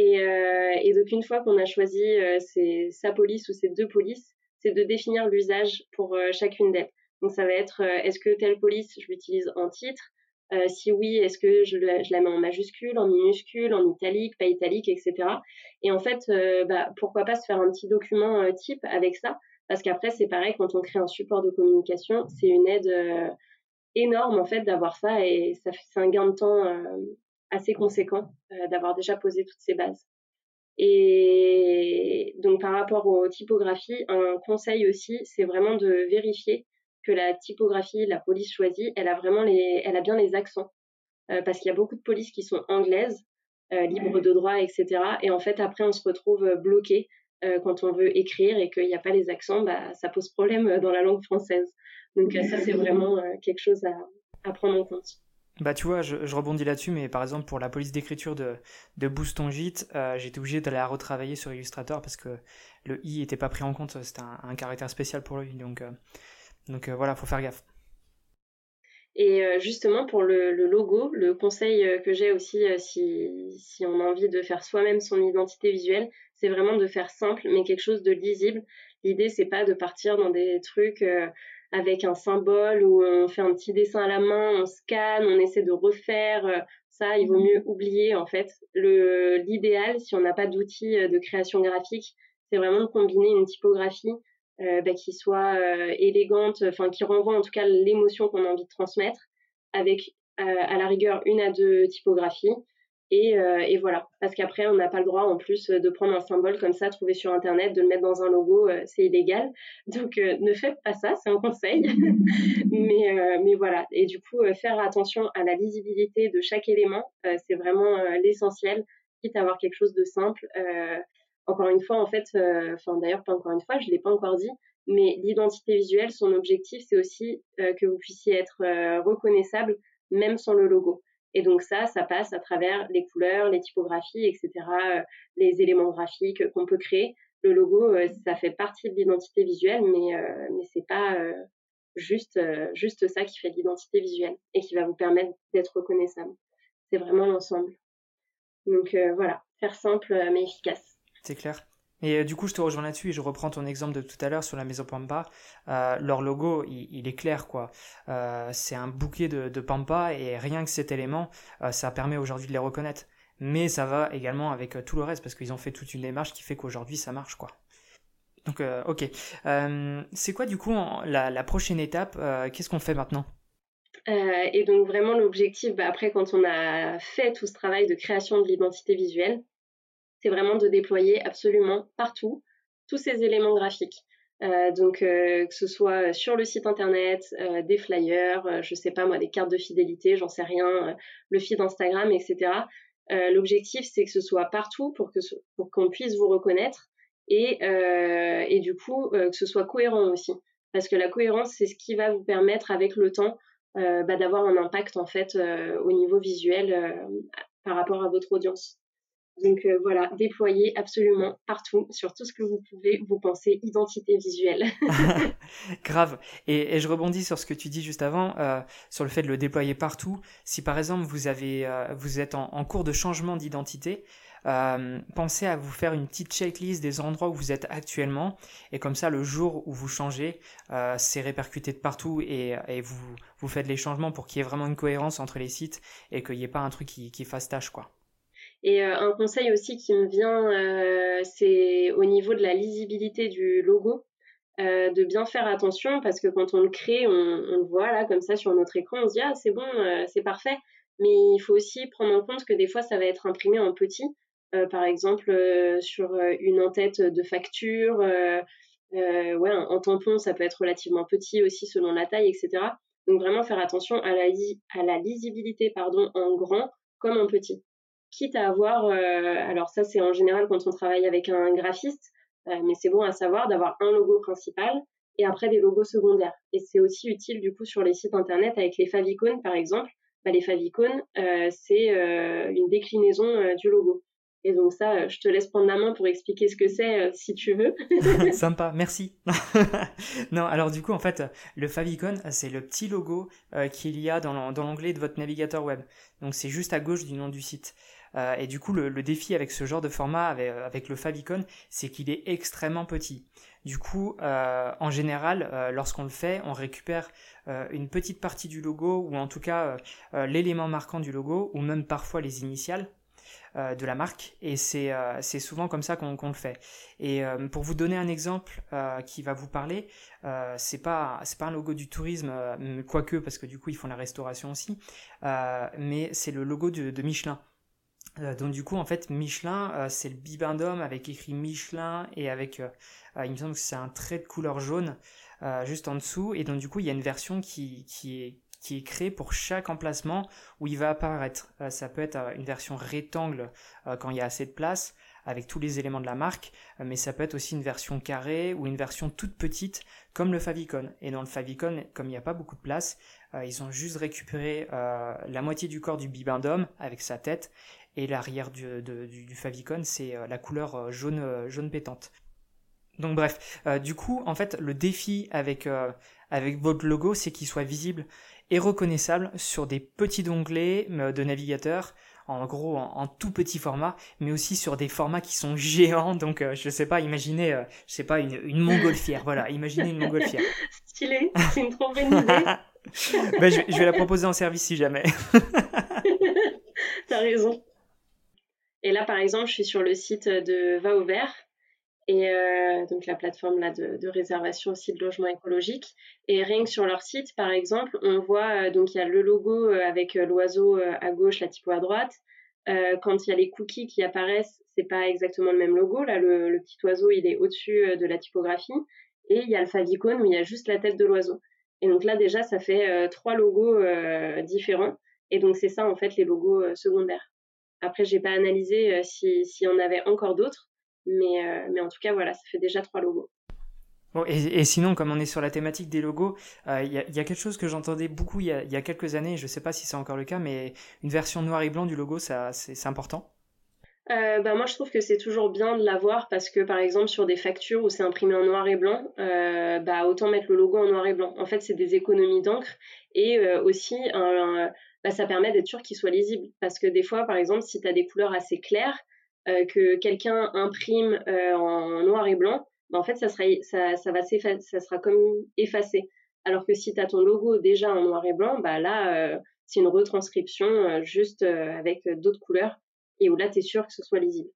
Et, euh, donc une fois qu'on a choisi euh, sa police ou ces deux polices, c'est de définir l'usage pour euh, chacune d'elles. Donc ça va être est-ce que telle police je l'utilise en titre? Si oui, est-ce que je la, je la, mets en majuscule, en minuscule, en italique, pas italique, etc. Et en fait, bah, pourquoi pas se faire un petit document type avec ça? Parce qu'après c'est pareil quand on crée un support de communication, c'est une aide énorme en fait d'avoir ça et ça c'est un gain de temps assez conséquent euh, d'avoir déjà posé toutes ces bases. Et donc par rapport aux typographies, un conseil aussi, c'est vraiment de vérifier que la typographie, la police choisie, elle a vraiment les, elle a bien les accents, euh, parce qu'il y a beaucoup de polices qui sont anglaises, euh, libres de droit, etc. Et en fait après on se retrouve bloqué quand on veut écrire et qu'il n'y a pas les accents, bah ça pose problème dans la langue française. Donc ça c'est vraiment quelque chose à, à prendre en compte. Bah tu vois, je, rebondis là-dessus, mais par exemple pour la police d'écriture de, de gîte, euh, j'étais obligé d'aller la retravailler sur Illustrator parce que le i était pas pris en compte, c'était un, caractère spécial pour lui, donc euh, donc euh, voilà, faut faire gaffe. Et justement pour le, logo, le conseil que j'ai aussi si, si on a envie de faire soi-même son identité visuelle, c'est vraiment de faire simple mais quelque chose de lisible. L'idée c'est pas de partir dans des trucs avec un symbole ou on fait un petit dessin à la main, on scanne, on essaie de refaire. Euh, ça, il vaut mhm. mieux oublier en fait. Le l'idéal, si on n'a pas d'outils euh, de création graphique, c'est vraiment de combiner une typographie euh, bah, qui soit élégante, enfin qui renvoie en tout cas l'émotion qu'on a envie de transmettre, avec à la rigueur une à deux typographies et, euh, et, voilà, parce qu'après, on n'a pas le droit en plus de prendre un symbole comme ça, trouvé sur Internet, de le mettre dans un logo, euh, c'est illégal. Donc euh, ne faites pas ça, c'est un conseil. mais, mais voilà, et du coup, faire attention à la lisibilité de chaque élément, c'est vraiment l'essentiel, quitte à avoir quelque chose de simple. Encore une fois, en fait, enfin d'ailleurs pas encore une fois, je l'ai pas encore dit, mais l'identité visuelle, son objectif, c'est aussi que vous puissiez être reconnaissable même sans le logo. Et donc ça, ça passe à travers les couleurs, les typographies, etc., euh, les éléments graphiques qu'on peut créer. Le logo, euh, ça fait partie de l'identité visuelle, mais euh, mais c'est pas juste juste ça qui fait l'identité visuelle et qui va vous permettre d'être reconnaissable. C'est vraiment l'ensemble. Donc voilà, faire simple mais efficace. C'est clair. Et euh, du coup, je te rejoins là-dessus et je reprends ton exemple de tout à l'heure sur la maison Pampa. Euh, leur logo, il, est clair, quoi. Euh, c'est un bouquet de, Pampa et rien que cet élément, ça permet aujourd'hui de les reconnaître. Mais ça va également avec tout le reste parce qu'ils ont fait toute une démarche qui fait qu'aujourd'hui ça marche, quoi. Donc, ok. c'est quoi du coup la, prochaine étape Qu'est-ce qu'on fait maintenant? Et donc vraiment l'objectif, bah, après quand on a fait tout ce travail de création de l'identité visuelle, c'est vraiment de déployer absolument partout tous ces éléments graphiques. Euh, donc euh, que ce soit sur le site internet, euh, des flyers, je sais pas moi, des cartes de fidélité, j'en sais rien, le feed Instagram, etc. L'objectif c'est que ce soit partout pour qu'on puisse vous reconnaître et et du coup que ce soit cohérent aussi, parce que la cohérence c'est ce qui va vous permettre avec le temps bah, d'avoir un impact en fait au niveau visuel par rapport à votre audience. Donc euh, voilà, déployer absolument partout, sur tout ce que vous pouvez, vous pensez identité visuelle. Grave. Et, je rebondis sur ce que tu dis juste avant, euh, sur le fait de le déployer partout. Si par exemple vous, avez, euh, vous êtes en, cours de changement d'identité, pensez à vous faire une petite checklist des endroits où vous êtes actuellement. Et comme ça, le jour où vous changez, c'est répercuté de partout et, vous, vous faites les changements pour qu'il y ait vraiment une cohérence entre les sites et qu'il n'y ait pas un truc qui, qui fasse tâche, quoi. Et euh, un conseil aussi qui me vient, euh, c'est au niveau de la lisibilité du logo, euh, de bien faire attention parce que quand on le crée, on, on, le voit là comme ça sur notre écran, on se dit ah c'est bon, c'est parfait. Mais il faut aussi prendre en compte que des fois ça va être imprimé en petit, par exemple sur une en-tête de facture, ouais, en tampon ça peut être relativement petit aussi selon la taille, etc. Donc vraiment faire attention à la, à la lisibilité pardon en grand comme en petit quitte à avoir, euh, alors ça c'est en général quand on travaille avec un graphiste, euh, mais c'est bon à savoir d'avoir un logo principal et après des logos secondaires. Et c'est aussi utile du coup sur les sites internet avec les favicons par exemple. Bah, les favicons, c'est une déclinaison du logo. Et donc ça, je te laisse prendre la main pour expliquer ce que c'est si tu veux. Sympa, merci. non, alors du coup, en fait, le favicon, c'est le petit logo qu'il y a dans l'onglet de votre navigateur web. Donc c'est juste à gauche du nom du site. Euh, et du coup, le, défi avec ce genre de format, avec, euh, le favicon, c'est qu'il est extrêmement petit. Du coup, euh, en général, lorsqu'on le fait, on récupère une petite partie du logo, ou en tout cas l'élément marquant du logo, ou même parfois les initiales. de la marque et c'est souvent comme ça qu'on le fait et pour vous donner un exemple qui va vous parler c'est pas pas un logo du tourisme quoique parce que du coup ils font la restauration aussi mais c'est le logo de Michelin donc du coup en fait Michelin euh, c'est le bibendum avec écrit Michelin et avec euh, il me semble que c'est un trait de couleur jaune juste en dessous et donc du coup il y a une version qui, qui est qui est créée pour chaque emplacement où il va apparaître. ça peut être une version rectangle quand il y a assez de place avec tous les éléments de la marque, mais ça peut être aussi une version carrée ou une version toute petite comme le favicon. Et dans le favicon, comme il n'y a pas beaucoup de place, ils ont juste récupéré la moitié du corps du bibendum avec sa tête et l'arrière du, du, favicon c'est euh, la couleur euh, jaune, euh, jaune pétante. Donc bref, du coup, en fait, le défi avec, avec votre logo, c'est qu'il soit visible et reconnaissable sur des petits onglets de navigateur, en gros en, tout petit format, mais aussi sur des formats qui sont géants. Donc, je sais pas, imaginez, je sais pas, une, une montgolfière. voilà, imaginez une montgolfière. Stylé, c'est une trop bonne idée. ben, je, je, vais la proposer en service si jamais. T'as raison. Et là, par exemple, je suis sur le site de Va au Vert, et euh, donc la plateforme là de, réservation aussi de logement écologique. Et rien que sur leur site, par exemple, on voit euh, donc il y a le logo euh, avec l'oiseau à gauche, la typo à droite. quand il y a les cookies qui apparaissent, c'est pas exactement le même logo. Là, le, petit oiseau, il est au-dessus de la typographie. Et il y a le favicon où il y a juste la tête de l'oiseau. Et donc là, déjà, ça fait trois logos différents. Et donc c'est ça en fait les logos secondaires. Après, j'ai pas analysé euh, s'il y en avait encore d'autres, mais, euh, mais en tout cas, voilà, ça fait déjà trois logos. Bon, et, sinon, comme on est sur la thématique des logos, euh, il y, a, quelque chose que j'entendais beaucoup il y, a, quelques années, je ne sais pas si c'est encore le cas, mais une version noir et blanc du logo, ça, c'est, important? Bah, moi, je trouve que c'est toujours bien de l'avoir parce que, par exemple, sur des factures où c'est imprimé en noir et blanc, bah, autant mettre le logo en noir et blanc. En fait, c'est des économies d'encre et aussi un, bah, ça permet d'être sûr qu'il soit lisible. Parce que des fois, par exemple, si tu as des couleurs assez claires, euh, que quelqu'un imprime euh, en noir et blanc, bah, en fait, ça sera, ça, ça, sera comme effacé. Alors que si tu as ton logo déjà en noir et blanc, bah là, euh, c'est une retranscription juste avec d'autres couleurs et où là, tu es sûr que ce soit lisible.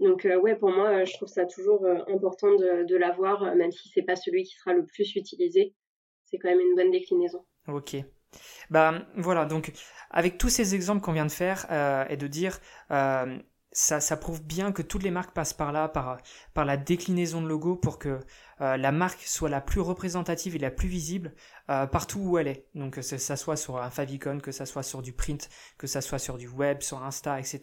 Donc ouais, pour moi, je trouve ça toujours important de, de l'avoir, même si c'est pas celui qui sera le plus utilisé. C'est quand même une bonne déclinaison. Ok. Bah voilà, donc avec tous ces exemples qu'on vient de faire euh, et de dire, euh, ça, ça, prouve bien que toutes les marques passent par là, par, par la déclinaison de logo pour que euh, la marque soit la plus représentative et la plus visible partout où elle est. Donc que ça soit sur un favicon, que ça soit sur du print, que ça soit sur du web, sur Insta, etc.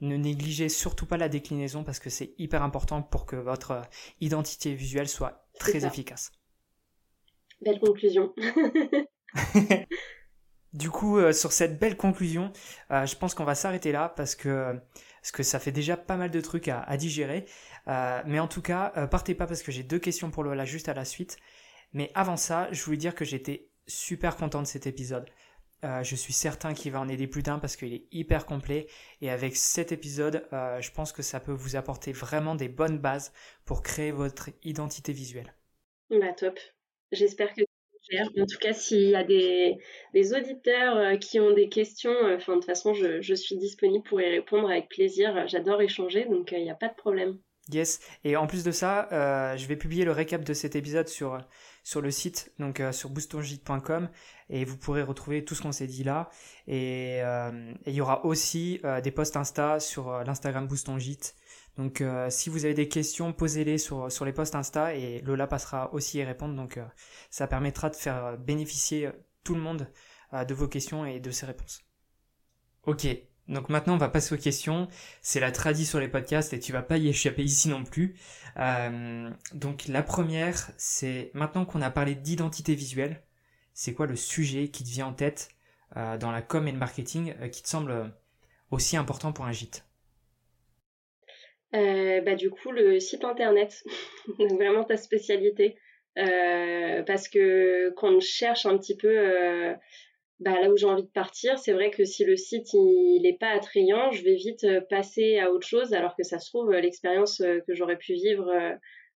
Ne négligez surtout pas la déclinaison parce que c'est hyper important pour que votre identité visuelle soit très efficace. Belle conclusion. du coup, euh, sur cette belle conclusion, euh, je pense qu'on va s'arrêter là parce que, parce que ça fait déjà pas mal de trucs à, digérer. Euh, mais en tout cas, partez pas parce que j'ai deux questions pour Lola juste à la suite. Mais avant ça, je voulais dire que j'étais super content de cet épisode. je suis certain qu'il va en aider plus d'un parce qu'il est hyper complet. Et avec cet épisode, je pense que ça peut vous apporter vraiment des bonnes bases pour créer votre identité visuelle. Bah top. J'espère que en tout cas, s'il y a des, auditeurs euh, qui ont des questions, euh, de toute façon, je, suis disponible pour y répondre avec plaisir. J'adore échanger, donc euh, il n'y a pas de problème. Yes, et en plus de ça, je vais publier le récap de cet épisode sur, sur le site, donc sur boostongite.com, et vous pourrez retrouver tout ce qu'on s'est dit là. Et il y aura aussi des posts Insta sur l'Instagram Boostongite donc euh, si vous avez des questions, posez-les sur, sur les posts Insta et Lola passera aussi y répondre. Donc euh, ça permettra de faire euh, bénéficier tout le monde de vos questions et de ses réponses. Ok, Donc maintenant, on va passer aux questions. C'est la tradition sur les podcasts et tu vas pas y échapper ici non plus. Euh, donc la première, c'est maintenant qu'on a parlé d'identité visuelle, c'est quoi le sujet qui te vient en tête euh, dans la com et le marketing euh, qui te semble aussi important pour un gîte? Bah, Du coup, le site internet, vraiment ta spécialité. parce que quand on cherche un petit peu bah, là où j'ai envie de partir, c'est vrai que si le site n'est pas attrayant, je vais vite euh, passer à autre chose, alors que ça se trouve euh, l'expérience euh, que j'aurais pu vivre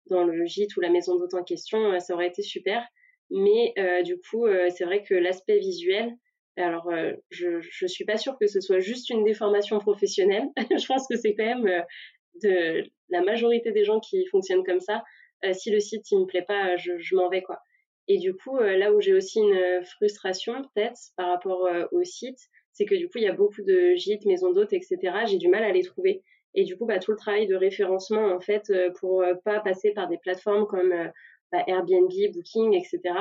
dans le gîte ou la maison d'hôte en question, ça aurait été super. Mais du coup, c'est vrai que l'aspect visuel, alors je je suis pas sûre que ce soit juste une déformation professionnelle. je pense que c'est quand même de la majorité des gens qui fonctionnent comme ça. si le site il me plaît pas, je, je m'en vais quoi. Et du coup, euh, là où j'ai aussi une euh, frustration peut-être par rapport euh, au site, c'est que du coup, il y a beaucoup de gîtes, maisons d'hôtes, etc. J'ai du mal à les trouver. Et du coup, bah, tout le travail de référencement, en fait, pour pas passer par des plateformes comme bah, Airbnb, Booking, etc.,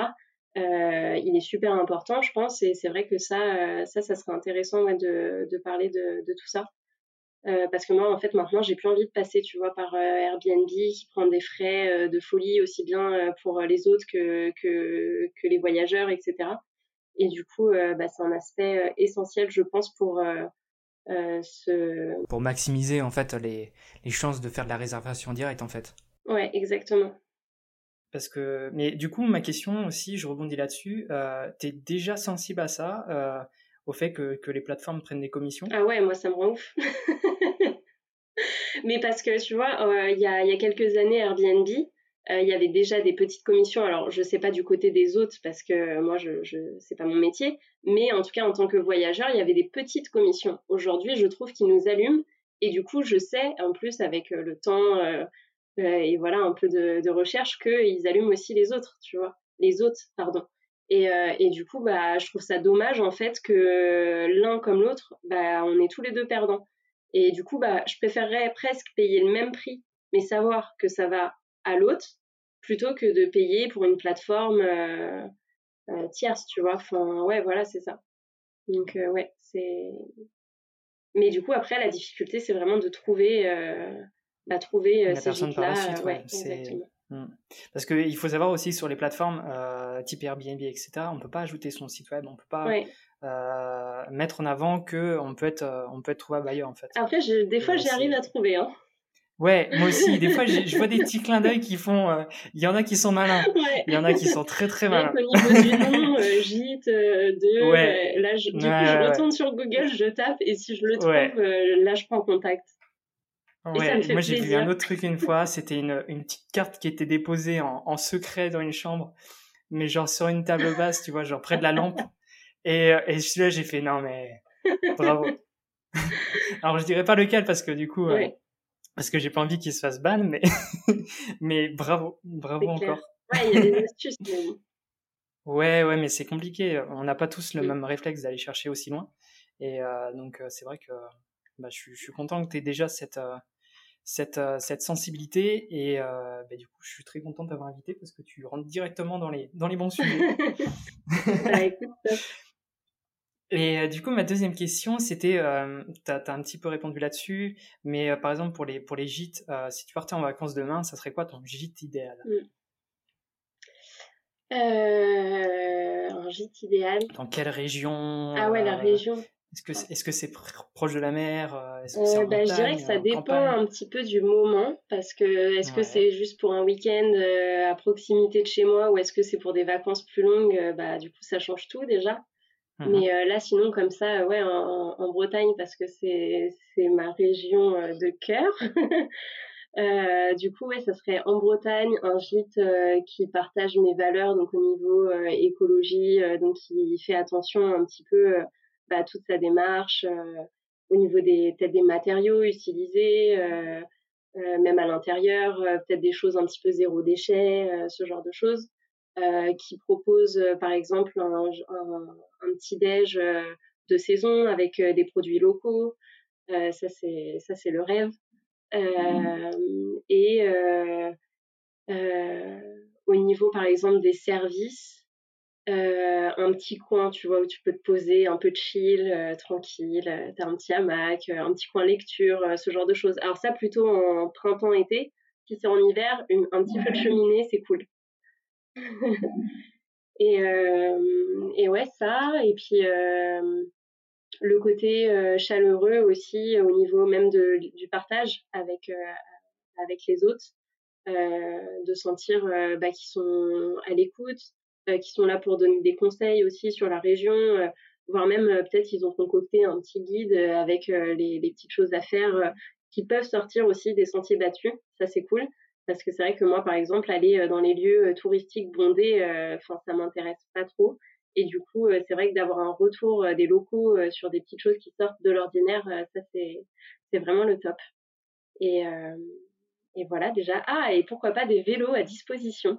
il est super important, je pense. Et c'est vrai que ça, ça, ça serait intéressant de, parler de tout ça. Euh, parce que moi, en fait, maintenant, j'ai plus envie de passer, tu vois, par euh, Airbnb qui prend des frais euh, de folie aussi bien pour les autres que, que, que, les voyageurs, etc. Et du coup, bah, c'est un aspect essentiel, je pense, pour ce... Pour maximiser, en fait, les, les chances de faire de la réservation directe, en fait. Ouais, exactement. Parce que, mais du coup, ma question aussi, je rebondis là-dessus. Euh, tu es déjà sensible à ça au fait que, que, les plateformes prennent des commissions Ah ouais, moi ça me rend ouf. Mais parce que tu vois, euh, il y, a, y, a, quelques années, Airbnb, euh, il y avait déjà des petites commissions. Alors, je sais pas du côté des autres parce que moi, je, je c'est pas mon métier. Mais en tout cas, en tant que voyageur, il y avait des petites commissions. Aujourd'hui, je trouve qu'ils nous allument. Et du coup, je sais, en plus, avec euh, le temps et voilà un peu de, de recherche, qu'ils allument aussi les autres, tu vois. Les autres, pardon. Et, euh, et, du coup, bah, je trouve ça dommage en fait que l'un comme l'autre, bah, on est tous les deux perdants. Et du coup, bah, je préférerais presque payer le même prix, mais savoir que ça va à l'autre, plutôt que de payer pour une plateforme euh, euh, tierce, tu vois. Enfin, ouais, voilà, c'est ça. Donc, ouais, c'est. Mais du coup, après, la difficulté, c'est vraiment de trouver, bah, trouver ces là ouais, exactement. Mm. Parce qu'il faut savoir aussi sur les plateformes euh, type Airbnb, etc., on ne peut pas ajouter son site web, on ne peut pas euh, mettre en avant qu'on peut, être, euh, on peut être trouvable ailleurs en fait. Après, des fois, j'y arrive à trouver. Hein. Ouais, moi aussi. Des fois, je vois des petits clins d'œil qui font. Il y en a qui sont malins. Il y en a qui sont très très malins. au niveau du nom, gîte, de. là, je, du coup, je retourne sur Google, je tape et si je le trouve, là, je prends contact. Ouais, moi j'ai vu un autre truc une fois, c'était une, une, petite carte qui était déposée en, en, secret dans une chambre, mais genre sur une table basse, tu vois, genre près de la lampe. Et, euh, et celui-là, j'ai fait non mais bravo. Alors je dirais pas lequel parce que du coup, euh, parce que j'ai pas envie qu'il se fasse ban, mais mais bravo, bravo encore. Ouais, il y a des astuces. ouais, ouais, mais c'est compliqué. On n'a pas tous le même réflexe d'aller chercher aussi loin. Et euh, donc c'est vrai que bah, je, suis content que tu aies déjà cette, euh, cette, euh, cette sensibilité et euh, bah, du coup je suis très content de t'avoir invité parce que tu rentres directement dans les, dans les bons sujets. Bah, et du coup, ma deuxième question, c'était, tu as, un petit peu répondu là-dessus, mais par exemple pour les, pour les gîtes, si tu partais en vacances demain, ça serait quoi ton gîte idéal? Mmh. Un gîte idéal. Dans quelle région? Ah ouais, la région. Est-ce que c'est, est-ce que c'est proche de la mer euh, euh, bah, Je dirais que ça dépend un petit peu du moment, parce que est-ce que c'est juste pour un week-end euh, à proximité de chez moi ou est-ce que c'est pour des vacances plus longues Bah du coup ça change tout déjà. Mmh Mais là sinon comme ça, ouais en, en Bretagne parce que c'est c'est ma région de cœur. du coup, ouais, ça serait en Bretagne un gîte qui partage mes valeurs, donc au niveau écologie, donc qui fait attention un petit peu bah, toute sa démarche euh, au niveau des peut-être des matériaux utilisés, euh, euh, même à l'intérieur, peut-être des choses un petit peu zéro déchet, ce genre de choses. qui propose par exemple un, un, petit déj de saison avec des produits locaux. ça c'est ça c'est le rêve. Mmh. Et au niveau par exemple des services, un petit coin, tu vois, où tu peux te poser, un peu de chill, tranquille, t'as un petit hamac, un petit coin lecture, ce genre de choses. Alors ça, plutôt en printemps-été. Si c'est en hiver, un petit feu de cheminée, c'est cool. et, et ouais, ça. Et puis le côté chaleureux aussi au niveau même de, du partage avec, avec les autres. de sentir bah, qu'ils sont à l'écoute, qui sont là pour donner des conseils aussi sur la région, voire même peut-être ils ont concocté un petit guide avec les, les, petites choses à faire qui peuvent sortir aussi des sentiers battus. Ça c'est cool parce que c'est vrai que moi par exemple aller dans les lieux touristiques bondés, enfin ça m'intéresse pas trop. Et du coup, c'est vrai que d'avoir un retour des locaux sur des petites choses qui sortent de l'ordinaire, ça c'est c'est vraiment le top. Et, et voilà déjà. Ah et pourquoi pas des vélos à disposition.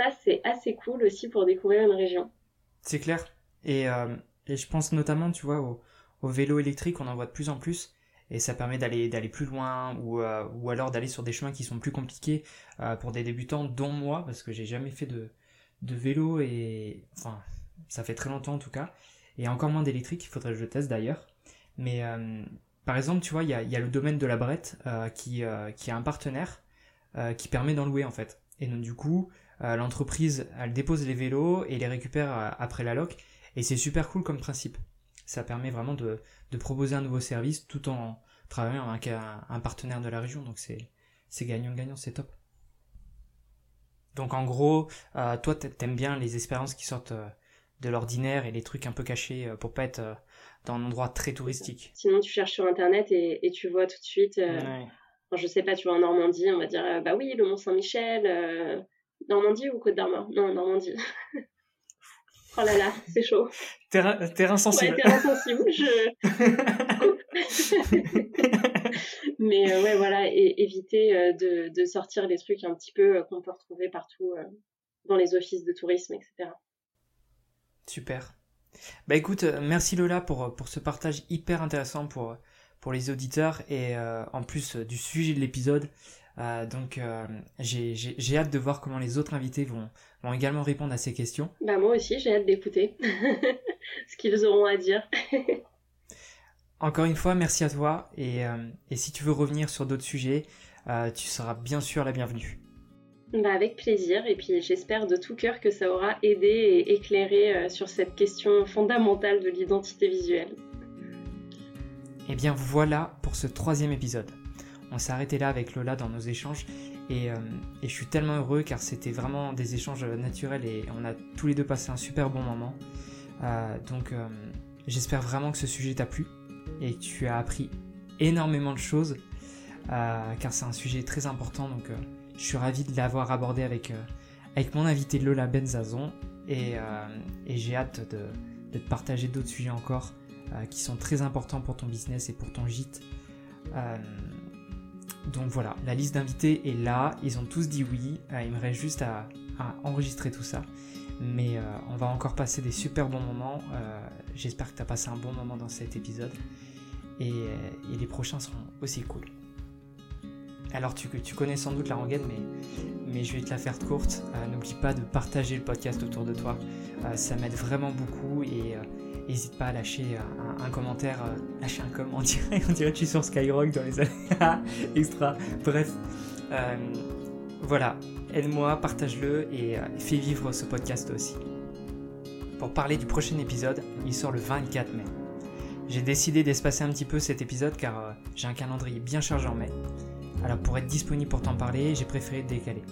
Ça c'est assez cool aussi pour découvrir une région. C'est clair. Et, et je pense notamment, tu vois, au, vélo électrique, on en voit de plus en plus et ça permet d'aller d'aller plus loin ou, ou alors d'aller sur des chemins qui sont plus compliqués pour des débutants dont moi parce que j'ai jamais fait de, de vélo et enfin ça fait très longtemps en tout cas et encore moins d'électrique il faudrait que je teste d'ailleurs mais euh, par exemple tu vois il y a, y a, le domaine de la brette euh, qui, euh, qui a un partenaire qui permet d'en louer en fait et donc du coup l'entreprise elle dépose les vélos et les récupère après la loc. Et c'est super cool comme principe. Ça permet vraiment de, de proposer un nouveau service tout en travaillant avec un, un partenaire de la région. Donc c'est c'est gagnant gagnant c'est top. Donc en gros, euh, toi t'aimes bien les expériences qui sortent euh, de l'ordinaire et les trucs un peu cachés euh, pour pas être dans un endroit très touristique. Sinon tu cherches sur internet et, tu vois tout de suite. Je sais pas, tu vois en Normandie, on va dire bah oui le Mont Saint-Michel, Normandie ou Côte d'Armor? Non Normandie. oh là là, c'est chaud. Terrain, terrain sensible. Ouais, terrain sensible. Je... Mais euh, ouais, voilà, et éviter euh, de, de, sortir les trucs un petit peu euh, qu'on peut retrouver partout dans les offices de tourisme, etc. Super. Bah écoute, merci Lola pour, pour ce partage hyper intéressant pour, pour les auditeurs et en plus du sujet de l'épisode. donc j'ai hâte de voir comment les autres invités vont, vont également répondre à ces questions. Bah moi aussi j'ai hâte d'écouter ce qu'ils auront à dire. Encore une fois, merci à toi. Et, euh, si tu veux revenir sur d'autres sujets, euh, tu seras bien sûr la bienvenue. Bah avec plaisir. Et puis j'espère de tout cœur que ça aura aidé et éclairé euh, sur cette question fondamentale de l'identité visuelle. Et eh bien voilà pour ce troisième épisode. On s'est arrêté là avec Lola dans nos échanges et, et je suis tellement heureux car c'était vraiment des échanges naturels et on a tous les deux passé un super bon moment. donc j'espère vraiment que ce sujet t'a plu et tu as appris énormément de choses euh, car c'est un sujet très important donc euh, je suis ravi de l'avoir abordé avec, euh, mon invité Lola Benzazon et, et j'ai hâte de, de, te partager d'autres sujets encore qui sont très importants pour ton business et pour ton gîte. donc voilà, la liste d'invités est là, ils ont tous dit oui, il me reste juste à, enregistrer tout ça. Mais on va encore passer des super bons moments. J'espère que tu as passé un bon moment dans cet épisode. Euh, et, les prochains seront aussi cool. Alors tu, connais sans doute la rengaine, mais, je vais te la faire courte. Euh, n'oublie pas de partager le podcast autour de toi. Euh, ça m'aide vraiment beaucoup et n'hésite pas à lâcher un, commentaire. lâcher un commentaire, on dirait, on dirait que tu es sur Skyrock dans les années extra. Bref, voilà, aide-moi, partage-le et fais vivre ce podcast aussi. Pour parler du prochain épisode, il sort le 24 mai. J'ai décidé d'espacer un petit peu cet épisode car euh, j'ai un calendrier bien chargé en mai. Alors pour être disponible pour t'en parler, j'ai préféré décaler.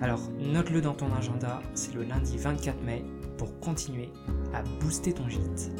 Alors note-le dans ton agenda, c'est le lundi 24 mai pour continuer à booster ton gîte.